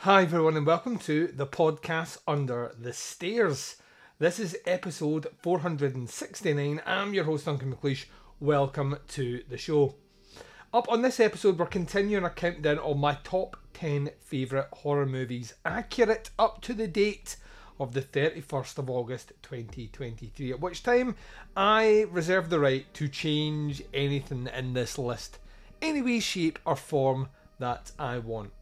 Hi, everyone, and welcome to the podcast Under the Stairs. This is episode 469. I'm your host, Duncan McLeish. Welcome to the show. Up on this episode, we're continuing our countdown of my top 10 favourite horror movies, accurate up to the date of the 31st of August 2023, at which time I reserve the right to change anything in this list, any way, shape, or form that I want.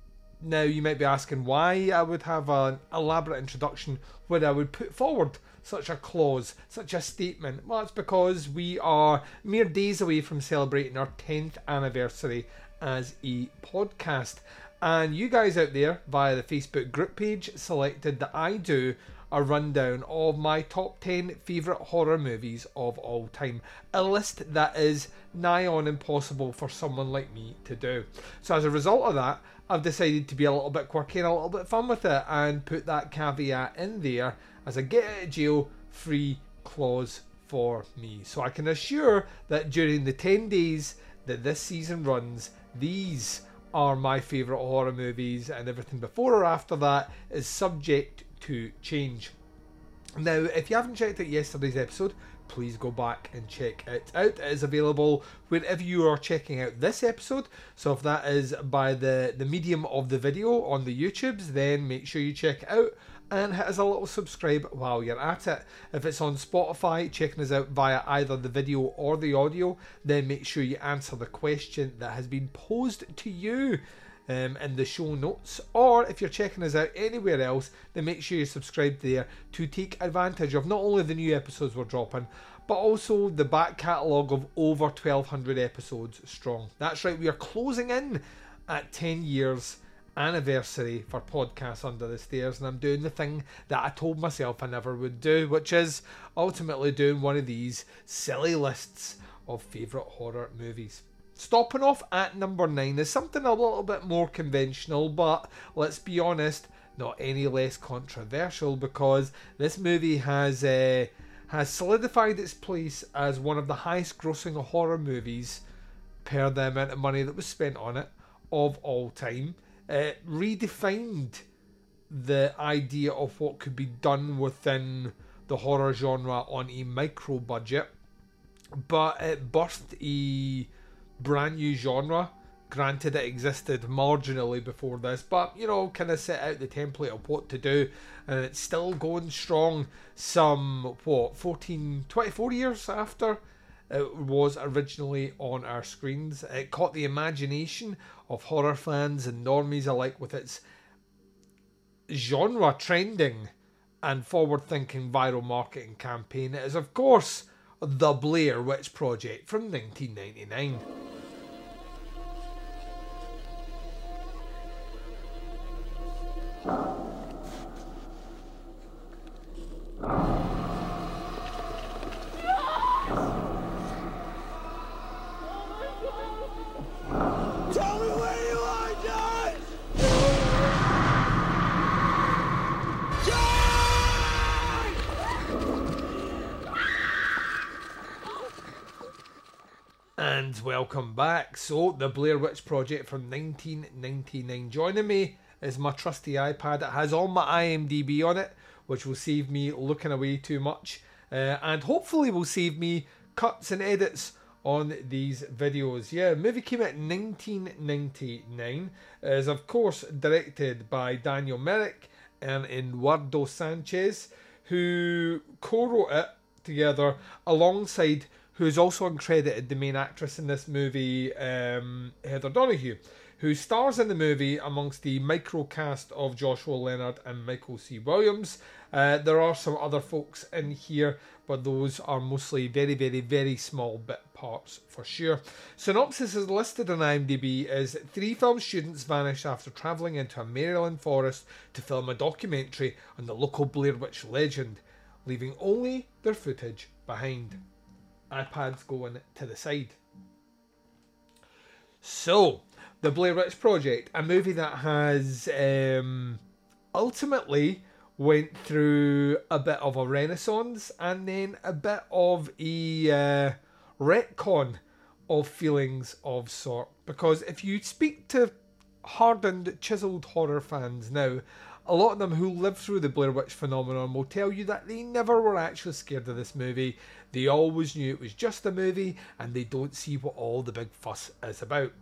Now, you might be asking why I would have an elaborate introduction where I would put forward such a clause, such a statement. Well, it's because we are mere days away from celebrating our 10th anniversary as a podcast. And you guys out there via the Facebook group page selected that I do a rundown of my top 10 favourite horror movies of all time. A list that is nigh on impossible for someone like me to do. So, as a result of that, I've decided to be a little bit quirky and a little bit fun with it and put that caveat in there as a get out of jail free clause for me. So I can assure that during the 10 days that this season runs, these are my favourite horror movies, and everything before or after that is subject to change. Now, if you haven't checked out yesterday's episode, please go back and check it out. It is available wherever you are checking out this episode. So if that is by the, the medium of the video on the YouTubes, then make sure you check it out and hit us a little subscribe while you're at it. If it's on Spotify, checking us out via either the video or the audio, then make sure you answer the question that has been posed to you um, in the show notes. Or if you're checking us out anywhere else, then make sure you subscribe there to take advantage of not only the new episodes we're dropping, but also the back catalogue of over 1200 episodes strong. That's right, we are closing in at 10 years anniversary for podcasts under the stairs and I'm doing the thing that I told myself I never would do which is ultimately doing one of these silly lists of favourite horror movies. Stopping off at number 9 is something a little bit more conventional but let's be honest not any less controversial because this movie has uh, has solidified its place as one of the highest grossing horror movies per the amount of money that was spent on it of all time. It redefined the idea of what could be done within the horror genre on a micro budget, but it birthed a brand new genre. Granted, it existed marginally before this, but you know, kind of set out the template of what to do, and it's still going strong. Some what 14, 24 years after it was originally on our screens. It caught the imagination of horror fans and normies alike with its genre trending and forward thinking viral marketing campaign. It is, of course, The Blair Witch Project from 1999. And welcome back. So, The Blair Witch Project from 1999. Joining me is my trusty iPad. It has all my IMDb on it, which will save me looking away too much. Uh, and hopefully will save me cuts and edits on these videos. Yeah, movie came out in 1999. Is of course directed by Daniel Myrick and Eduardo Sanchez, who co-wrote it together alongside who's also uncredited, the main actress in this movie, um, Heather Donahue, who stars in the movie amongst the microcast of Joshua Leonard and Michael C. Williams. Uh, there are some other folks in here, but those are mostly very, very, very small bit parts for sure. Synopsis is listed on IMDb as three film students vanish after travelling into a Maryland forest to film a documentary on the local Blair Witch legend, leaving only their footage behind. iPads going to the side. So, the Blair Witch Project, a movie that has um, ultimately went through a bit of a renaissance and then a bit of a uh, retcon of feelings of sort. Because if you speak to hardened, chiseled horror fans now, a lot of them who lived through the Blair Witch phenomenon will tell you that they never were actually scared of this movie. They always knew it was just a movie and they don't see what all the big fuss is about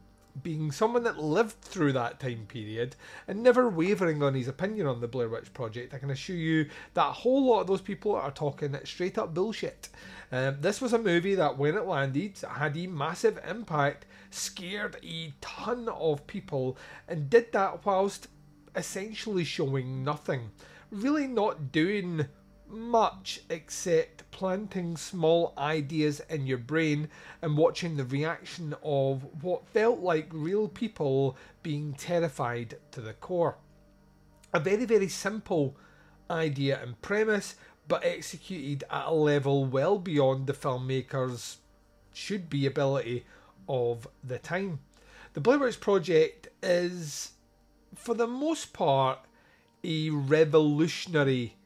being someone that lived through that time period and never wavering on his opinion on the Blair Witch Project, I can assure you that a whole lot of those people are talking straight up bullshit. Um, this was a movie that, when it landed, had a massive impact, scared a ton of people, and did that whilst essentially showing nothing. Really not doing much except planting small ideas in your brain and watching the reaction of what felt like real people being terrified to the core. A very, very simple idea and premise, but executed at a level well beyond the filmmakers' should be ability of the time. The Blair Witch Project is, for the most part, a revolutionary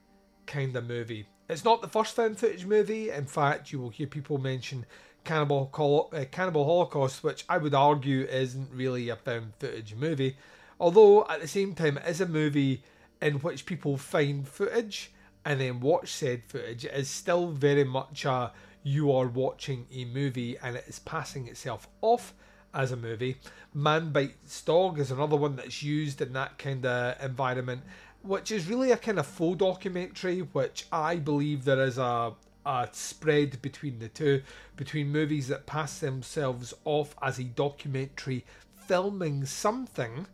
kind of movie. It's not the first found footage movie. In fact, you will hear people mention Cannibal, Col- uh, Cannibal Holocaust, which I would argue isn't really a found footage movie. Although at the same time, it is a movie in which people find footage and then watch said footage. It is still very much a you are watching a movie and it is passing itself off as a movie. Man Bites Dog is another one that's used in that kind of environment which is really a kind of faux documentary, which I believe there is a a spread between the two, between movies that pass themselves off as a documentary filming something,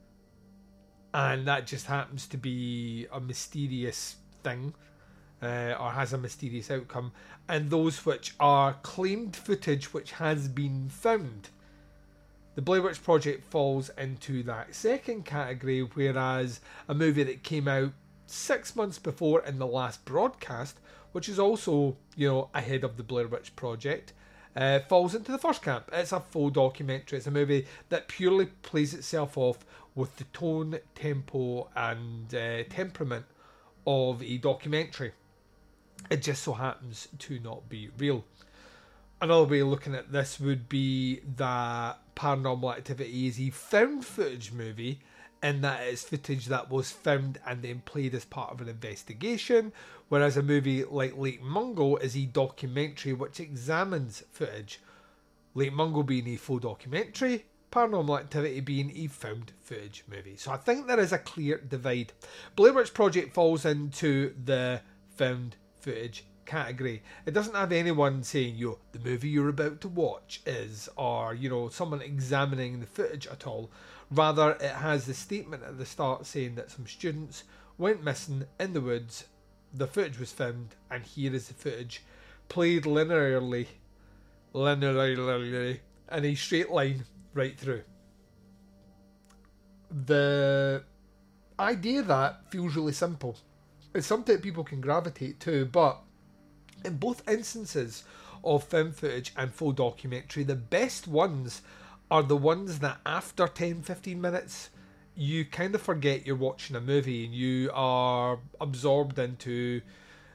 and that just happens to be a mysterious thing. Uh, or has a mysterious outcome, and those which are claimed footage which has been found. The Blair Witch Project falls into that second category, whereas a movie that came out six months before in the last broadcast, which is also, you know, ahead of the Blair Witch Project, uh, falls into the first camp. It's a full documentary. It's a movie that purely plays itself off with the tone, tempo, and uh, temperament of a documentary. It just so happens to not be real. Another way of looking at this would be that Paranormal Activity is a found footage movie in that it's footage that was filmed and then played as part of an investigation, whereas a movie like Lake Mungo is a documentary which examines footage. Lake Mungo being a full documentary, Paranormal Activity being a found footage movie. So I think there is a clear divide. Blair Witch Project falls into the found footage category. It doesn't have anyone saying, yo, the movie you're about to watch is, or, you know, someone examining the footage at all. Rather, it has the statement at the start saying that some students went missing in the woods, the footage was filmed, and here is the footage played linearly, linearly, in a straight line right through. The idea that feels really simple. It's something people can gravitate to, but in both instances of film footage and full documentary, the best ones are the ones that after 10 15 minutes you kind of forget you're watching a movie and you are absorbed into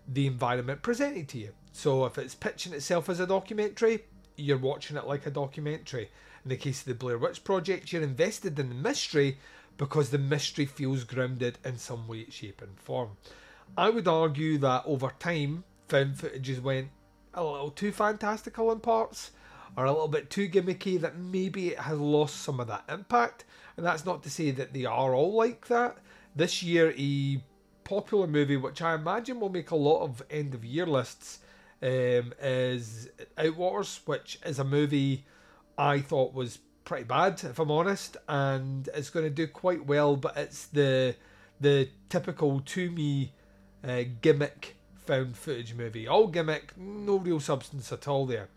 the environment presented to you. So if it's pitching itself as a documentary, you're watching it like a documentary. In the case of the Blair Witch Project, you're invested in the mystery because the mystery feels grounded in some way, shape, and form. I would argue that over time, found footages went a little too fantastical in parts or a little bit too gimmicky that maybe it has lost some of that impact. And that's not to say that they are all like that. This year, a popular movie which I imagine will make a lot of end of year lists um, is Outwaters, which is a movie I thought was pretty bad, if I'm honest, and it's going to do quite well, but it's the the typical to me uh, gimmick found footage movie. All gimmick, no real substance at all there.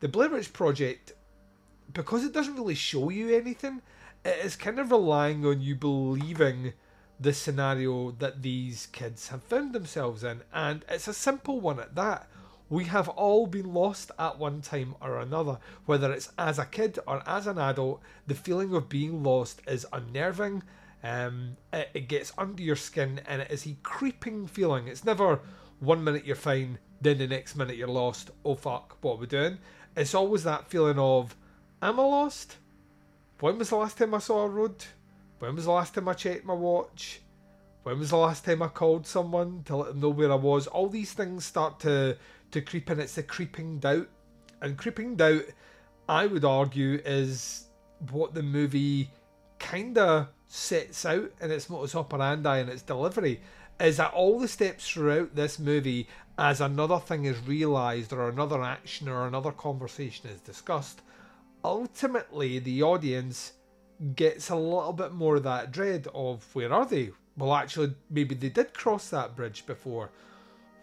The Blair Witch Project, because it doesn't really show you anything, it is kind of relying on you believing the scenario that these kids have found themselves in, and it's a simple one at that. We have all been lost at one time or another, whether it's as a kid or as an adult. The feeling of being lost is unnerving. Um, it, it gets under your skin, and it is a creeping feeling. It's never one minute you're fine, then the next minute you're lost. Oh fuck, what are we doing? It's always that feeling of, am I lost? When was the last time I saw a road? When was the last time I checked my watch? When was the last time I called someone to let them know where I was? All these things start to to creep in. It's the creeping doubt, and creeping doubt, I would argue, is what the movie kinda sets out in its modus operandi and its delivery. Is that all the steps throughout this movie, as another thing is realised, or another action, or another conversation is discussed, ultimately the audience gets a little bit more of that dread of where are they? Well, actually, maybe they did cross that bridge before.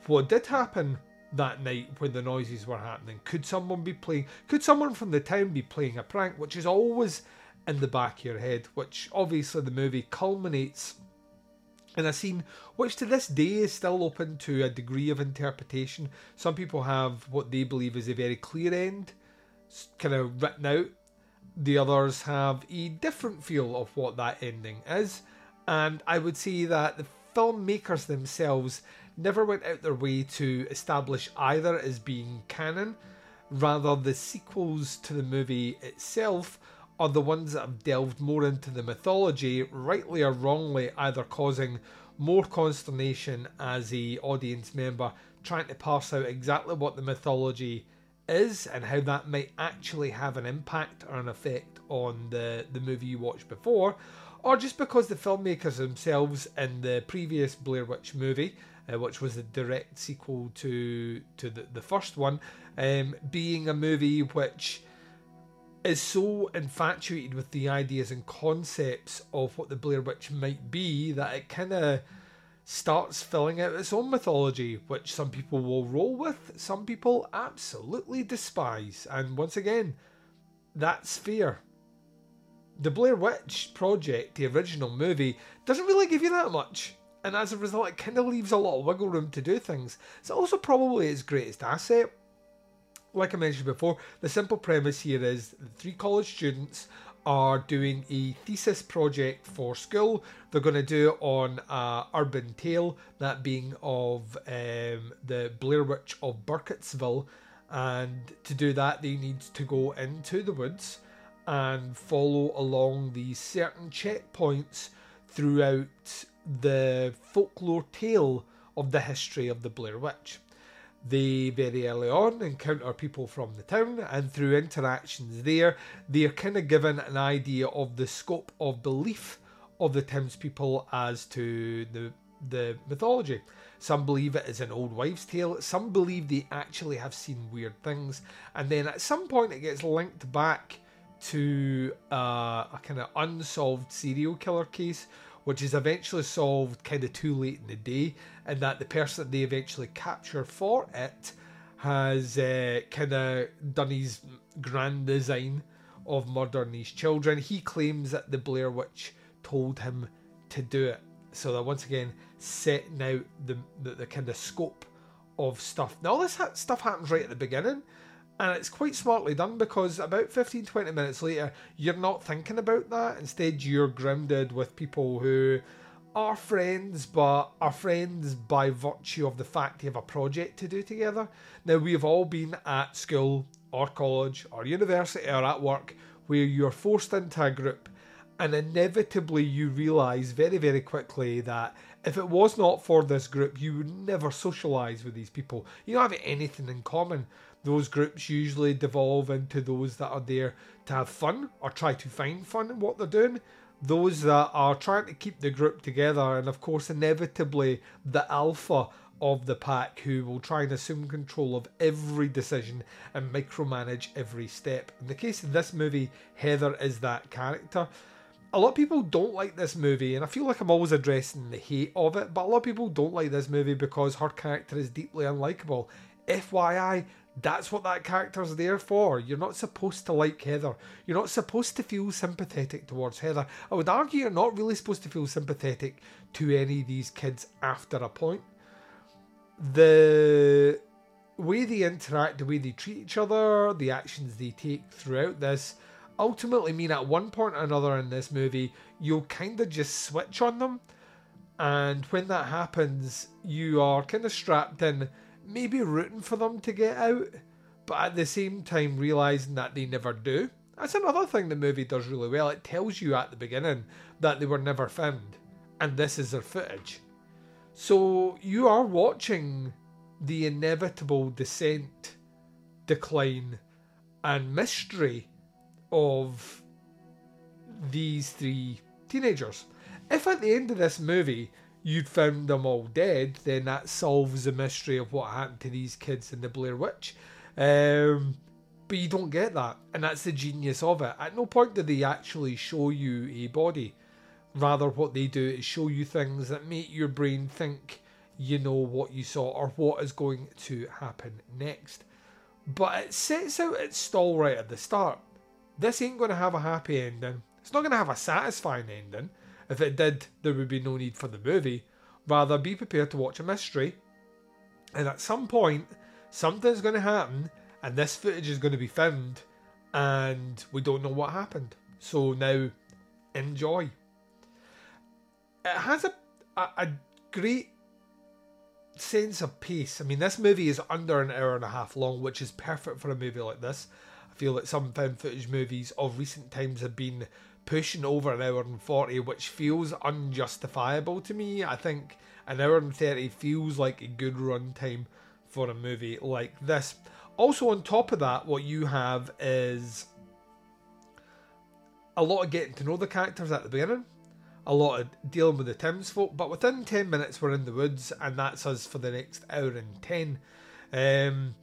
What did happen that night when the noises were happening? Could someone be playing? Could someone from the town be playing a prank? Which is always in the back of your head, which obviously the movie culminates in a scene which to this day is still open to a degree of interpretation. Some people have what they believe is a very clear end, kind of written out. The others have a different feel of what that ending is, and I would say that the filmmakers themselves never went out their way to establish either as being canon. Rather, the sequels to the movie itself are the ones that have delved more into the mythology, rightly or wrongly, either causing more consternation as a audience member trying to parse out exactly what the mythology is and how that might actually have an impact or an effect on the, the movie you watched before, or just because the filmmakers themselves in the previous Blair Witch movie, uh, which was a direct sequel to to the, the first one, um, being a movie which is so infatuated with the ideas and concepts of what the Blair Witch might be that it kind of starts filling out its own mythology, which some people will roll with, some people absolutely despise. And once again, that's fear. The Blair Witch Project, the original movie, doesn't really give you that much. And as a result, it kind of leaves a lot of wiggle room to do things. It's also probably its greatest asset like I mentioned before, the simple premise here is three college students are doing a thesis project for school. They're going to do it on a urban tale, that being of um, the Blair Witch of Burkittsville. And to do that, they need to go into the woods and follow along these certain checkpoints throughout the folklore tale of the history of the Blair Witch. They very early on encounter people from the town, and through interactions there, they are kind of given an idea of the scope of belief of the townspeople as to the the mythology. Some believe it is an old wives' tale. Some believe they actually have seen weird things, and then at some point it gets linked back to uh, a kind of unsolved serial killer case which is eventually solved kind of too late in the day, and that the person that they eventually capture for it has uh, kind of done his grand design of murdering these children. He claims that the Blair Witch told him to do it. So that once again, setting out the, the, the kind of scope of stuff. Now, all this ha- stuff happens right at the beginning, and it's quite smartly done because about 15 20 minutes later you're not thinking about that. Instead you're grounded with people who are friends but are friends by virtue of the fact you have a project to do together. Now we've all been at school or college or university or at work where you're forced into a group and inevitably you realize very very quickly that if it was not for this group you would never socialize with these people. You don't have anything in common those groups usually devolve into those that are there to have fun or try to find fun in what they're doing. Those that are trying to keep the group together, and of course, inevitably, the alpha of the pack who will try and assume control of every decision and micromanage every step. In the case of this movie, Heather is that character. A lot of people don't like this movie, and I feel like I'm always addressing the hate of it, but a lot of people don't like this movie because her character is deeply unlikable. FYI, that's what that character's there for. You're not supposed to like Heather. You're not supposed to feel sympathetic towards Heather. I would argue you're not really supposed to feel sympathetic to any of these kids after a point. The way they interact, the way they treat each other, the actions they take throughout this ultimately mean at one point or another in this movie, you'll kind of just switch on them. And when that happens, you are kind of strapped in maybe rooting for them to get out, but at the same time realizing that they never do. That's another thing the movie does really well. It tells you at the beginning that they were never found, and this is their footage. So you are watching the inevitable descent, decline, and mystery of these three teenagers. If at the end of this movie you'd found them all dead, then that solves the mystery of what happened to these kids in the Blair Witch. Um, but you don't get that, and that's the genius of it. At no point do they actually show you a body. Rather, what they do is show you things that make your brain think you know what you saw or what is going to happen next. But it sets out its stall right at the start. This ain't going to have a happy ending. It's not going to have a satisfying ending. If it did, there would be no need for the movie. Rather, be prepared to watch a mystery. And at some point, something's going to happen, and this footage is going to be found, and we don't know what happened. So now, enjoy. It has a, a, a great sense of pace. I mean, this movie is under an hour and a half long, which is perfect for a movie like this. I feel that some found footage movies of recent times have been pushing over an hour and 40, which feels unjustifiable to me. I think an hour and 30 feels like a good runtime for a movie like this. Also, on top of that, what you have is a lot of getting to know the characters at the beginning, a lot of dealing with the townsfolk, but within 10 minutes, we're in the woods, and that's us for the next hour and 10. Um,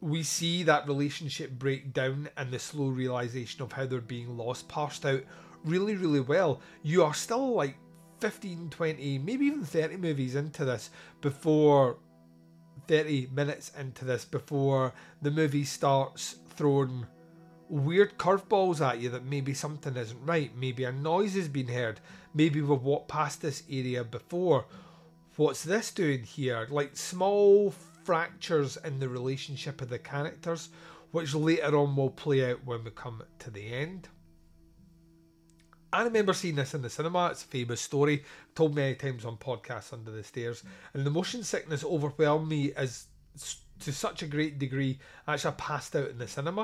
we see that relationship break down and the slow realization of how they're being lost parsed out really, really well. You are still like 15, 20, maybe even 30 movies into this before 30 minutes into this before the movie starts throwing weird curveballs at you that maybe something isn't right, maybe a noise has been heard, maybe we've walked past this area before. What's this doing here? Like small fractures in the relationship of the characters, which later on will play out when we come to the end. I remember seeing this in the cinema. It's a famous story, told many times on podcasts under the stairs. And the motion sickness overwhelmed me as to such a great degree. I actually passed out in the cinema.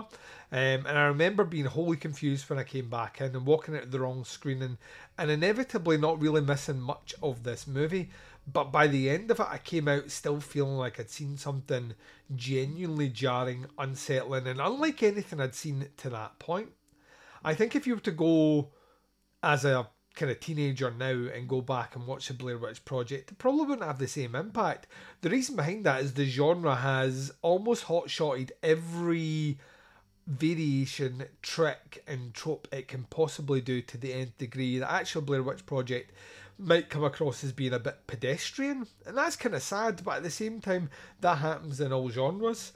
Um, and I remember being wholly confused when I came back in and walking out the wrong screening and inevitably not really missing much of this movie. But by the end of it, I came out still feeling like I'd seen something genuinely jarring, unsettling, and unlike anything I'd seen to that point. I think if you were to go as a kind of teenager now and go back and watch the Blair Witch Project, it probably wouldn't have the same impact. The reason behind that is the genre has almost hot shotted every variation, trick, and trope it can possibly do to the nth degree. The actual Blair Witch Project might come across as being a bit pedestrian, and that's kind of sad, but at the same time, that happens in all genres.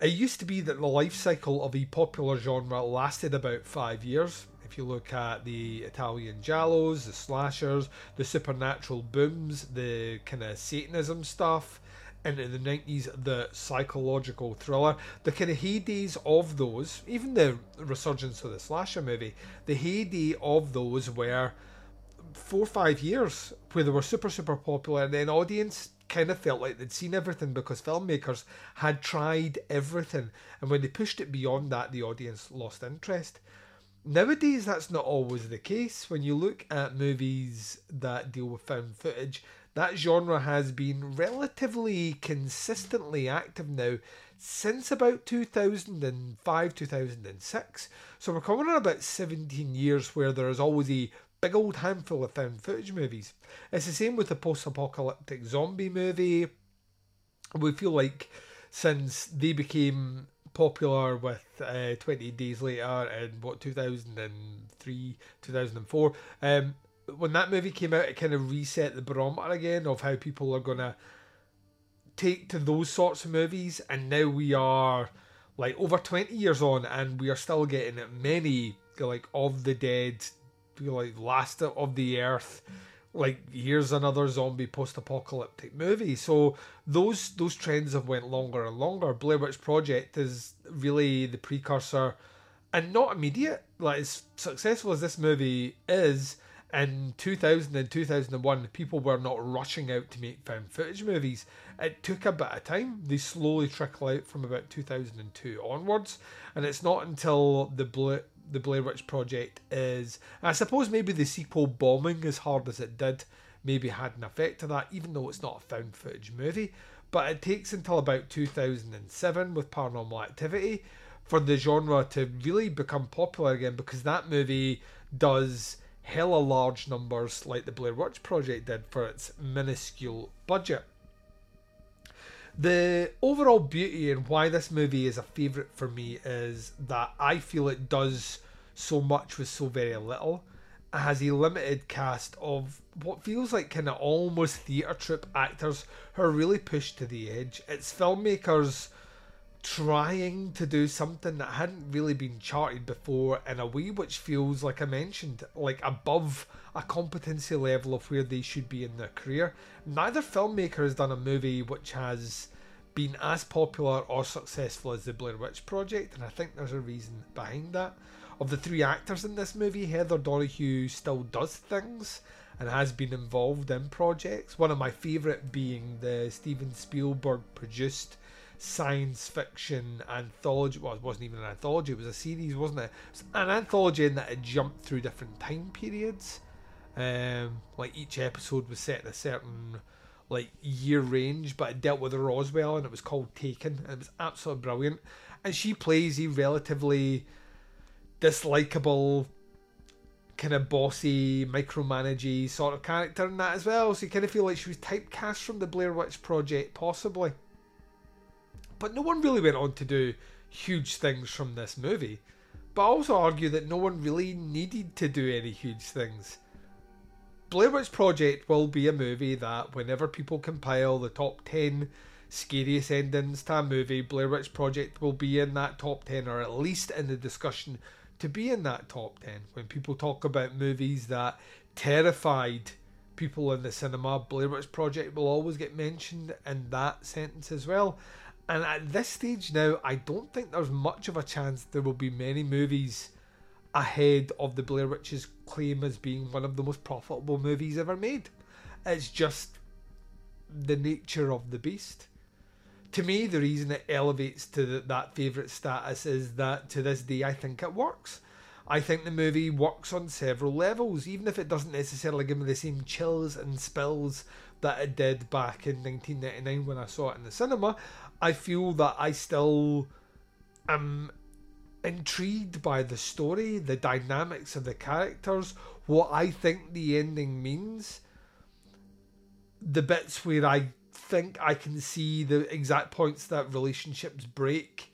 It used to be that the life cycle of a popular genre lasted about five years. If you look at the Italian giallos, the slashers, the supernatural booms, the kind of Satanism stuff, into the 90s, the psychological thriller, the kind of heydays of those, even the resurgence of the slasher movie, the heyday of those were four or five years where they were super super popular and then audience kind of felt like they'd seen everything because filmmakers had tried everything. And when they pushed it beyond that the audience lost interest. Nowadays that's not always the case. When you look at movies that deal with found footage that genre has been relatively consistently active now since about 2005 2006 so we're coming on about 17 years where there is always a big old handful of found footage movies. It's the same with the post apocalyptic zombie movie, we feel like since they became popular with uh, 20 Days Later in what 2003, 2004, um, when that movie came out, it kind of reset the barometer again of how people are gonna take to those sorts of movies, and now we are like over 20 years on, and we are still getting many like of the dead, like last of the earth. Like here's another zombie post-apocalyptic movie. So those those trends have went longer and longer. Blair Witch Project is really the precursor, and not immediate. Like as successful as this movie is, in 2000 and 2001, people were not rushing out to make found footage movies. It took a bit of time. They slowly trickle out from about 2002 onwards, and it's not until the Bla- the Blair Witch Project is. I suppose maybe the sequel bombing as hard as it did maybe had an effect to that, even though it's not a found footage movie. But it takes until about 2007 with Paranormal Activity for the genre to really become popular again because that movie does hella large numbers like the Blair Witch Project did for its minuscule budget. The overall beauty and why this movie is a favourite for me is that I feel it does so much with so very little. It has a limited cast of what feels like kind of almost theatre troupe actors who are really pushed to the edge. It's filmmakers trying to do something that hadn't really been charted before in a way which feels like I mentioned, like above a competency level of where they should be in their career. Neither filmmaker has done a movie which has been as popular or successful as the Blair Witch Project, and I think there's a reason behind that. Of the three actors in this movie, Heather Donahue still does things and has been involved in projects. One of my favourite being the Steven Spielberg produced science fiction anthology. Well, it wasn't even an anthology; it was a series, wasn't it? it was an anthology in that it jumped through different time periods. Um, like each episode was set in a certain like year range, but it dealt with Roswell, and it was called Taken. And it was absolutely brilliant. And she plays a relatively dislikable kind of bossy, micromanagey sort of character in that as well. So you kind of feel like she was typecast from the Blair Witch Project, possibly. But no one really went on to do huge things from this movie. But I also argue that no one really needed to do any huge things. Blair Witch Project will be a movie that, whenever people compile the top 10 scariest endings to a movie, Blair Witch Project will be in that top 10, or at least in the discussion to be in that top 10. When people talk about movies that terrified people in the cinema, Blair Witch Project will always get mentioned in that sentence as well. And at this stage now, I don't think there's much of a chance there will be many movies ahead of the Blair Witch's claim as being one of the most profitable movies ever made. It's just the nature of the beast. To me, the reason it elevates to the, that favourite status is that to this day I think it works. I think the movie works on several levels, even if it doesn't necessarily give me the same chills and spills that it did back in 1999 when I saw it in the cinema. I feel that I still am intrigued by the story, the dynamics of the characters, what I think the ending means, the bits where I think I can see the exact points that relationships break,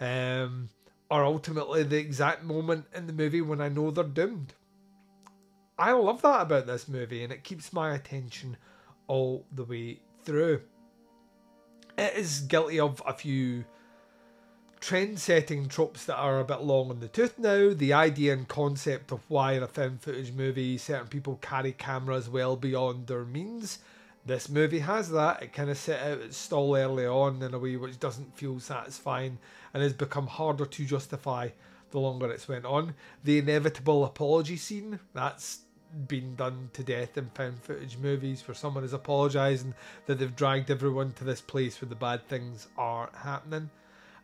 um, ultimately the exact moment in the movie when I know they're doomed. I love that about this movie, and it keeps my attention all the way through it is guilty of a few trend setting tropes that are a bit long in the tooth now. The idea and concept of why in a film footage movie certain people carry cameras well beyond their means. This movie has that. It kind of set out its stall early on in a way which doesn't feel satisfying and has become harder to justify the longer it's went on. The inevitable apology scene, that's been done to death in found footage movies where someone is apologising that they've dragged everyone to this place where the bad things are happening.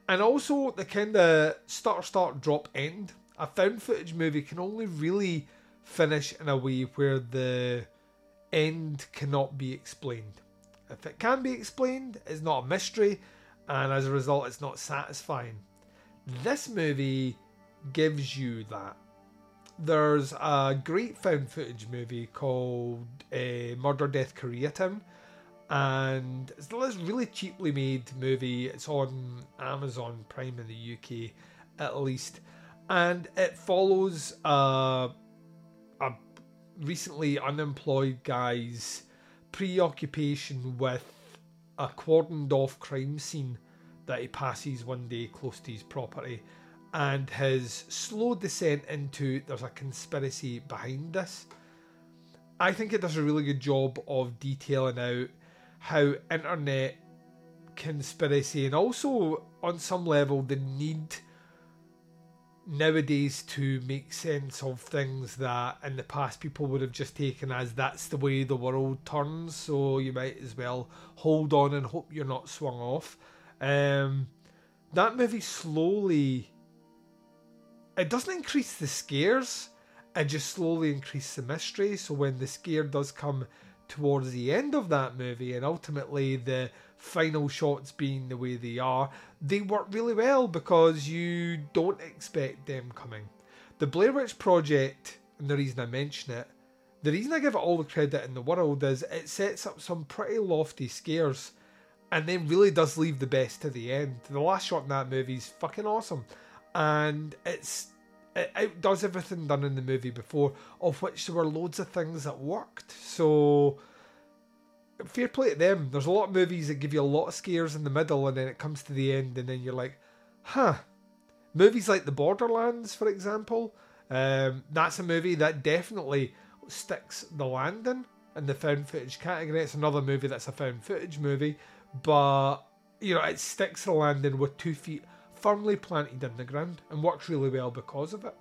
And also the kind of start, start, drop end. A found footage movie can only really finish in a way where the end cannot be explained. If it can be explained, it's not a mystery, and as a result, it's not satisfying. This movie gives you that there's a great found footage movie called uh, Murder Death Koreatown, and it's this really cheaply made movie. It's on Amazon Prime in the UK, at least, and it follows a, a recently unemployed guy's preoccupation with a cordoned off crime scene that he passes one day close to his property and his slow descent into there's a conspiracy behind this. I think it does a really good job of detailing out how internet conspiracy and also on some level the need nowadays to make sense of things that in the past people would have just taken as that's the way the world turns so you might as well hold on and hope you're not swung off um, that movie slowly it doesn't increase the scares it just slowly increases the mystery so when the scare does come towards the end of that movie and ultimately the final shots being the way they are, they work really well because you don't expect them coming. The Blair Witch Project, and the reason I mention it, the reason I give it all the credit in the world is it sets up some pretty lofty scares and then really does leave the best to the end. The last shot in that movie is fucking awesome. And it's it outdoes everything done in the movie before, of which there were loads of things that worked. So fair play to them. There's a lot of movies that give you a lot of scares in the middle, and then it comes to the end, and then you're like, huh. Movies like The Borderlands, for example, um, that's a movie that definitely sticks the landing in the found footage category. It's another movie that's a found footage movie, but you know it sticks the landing with two feet firmly planted in the ground and works really well because of it.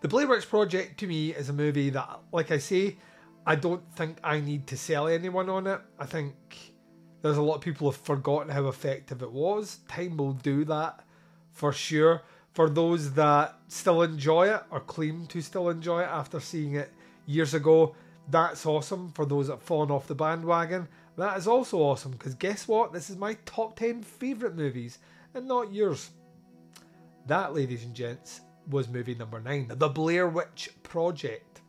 The Witch Project to me is a movie that, like I say, I don't think I need to sell anyone on it. I think there's a lot of people have forgotten how effective it was. Time will do that for sure. For those that still enjoy it or claim to still enjoy it after seeing it years ago, that's awesome. For those that have fallen off the bandwagon, that is also awesome because guess what? This is my top 10 favourite movies and not yours. That, ladies and gents, was movie number nine, The Blair Witch Project.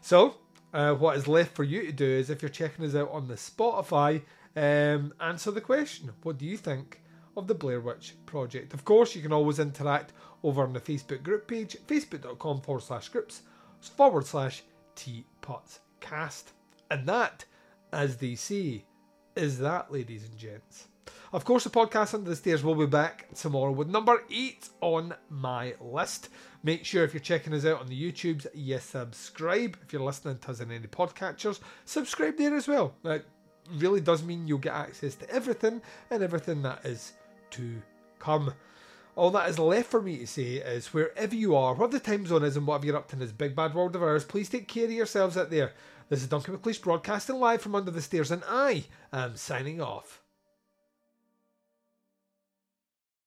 So, uh, what is left for you to do is if you're checking us out on the Spotify, um, answer the question What do you think of the Blair Witch Project? Of course, you can always interact over on the Facebook group page, facebook.com forward slash groups forward slash teapotscast. And that, as they say, is that, ladies and gents. Of course, the podcast Under the Stairs will be back tomorrow with number eight on my list. Make sure if you're checking us out on the YouTubes, you subscribe. If you're listening to us in any podcatchers, subscribe there as well. That really does mean you'll get access to everything and everything that is to come. All that is left for me to say is wherever you are, whatever the time zone is, and whatever you're up to in this big bad world of ours, please take care of yourselves out there. This is Duncan McLeish broadcasting live from under the stairs, and I am signing off.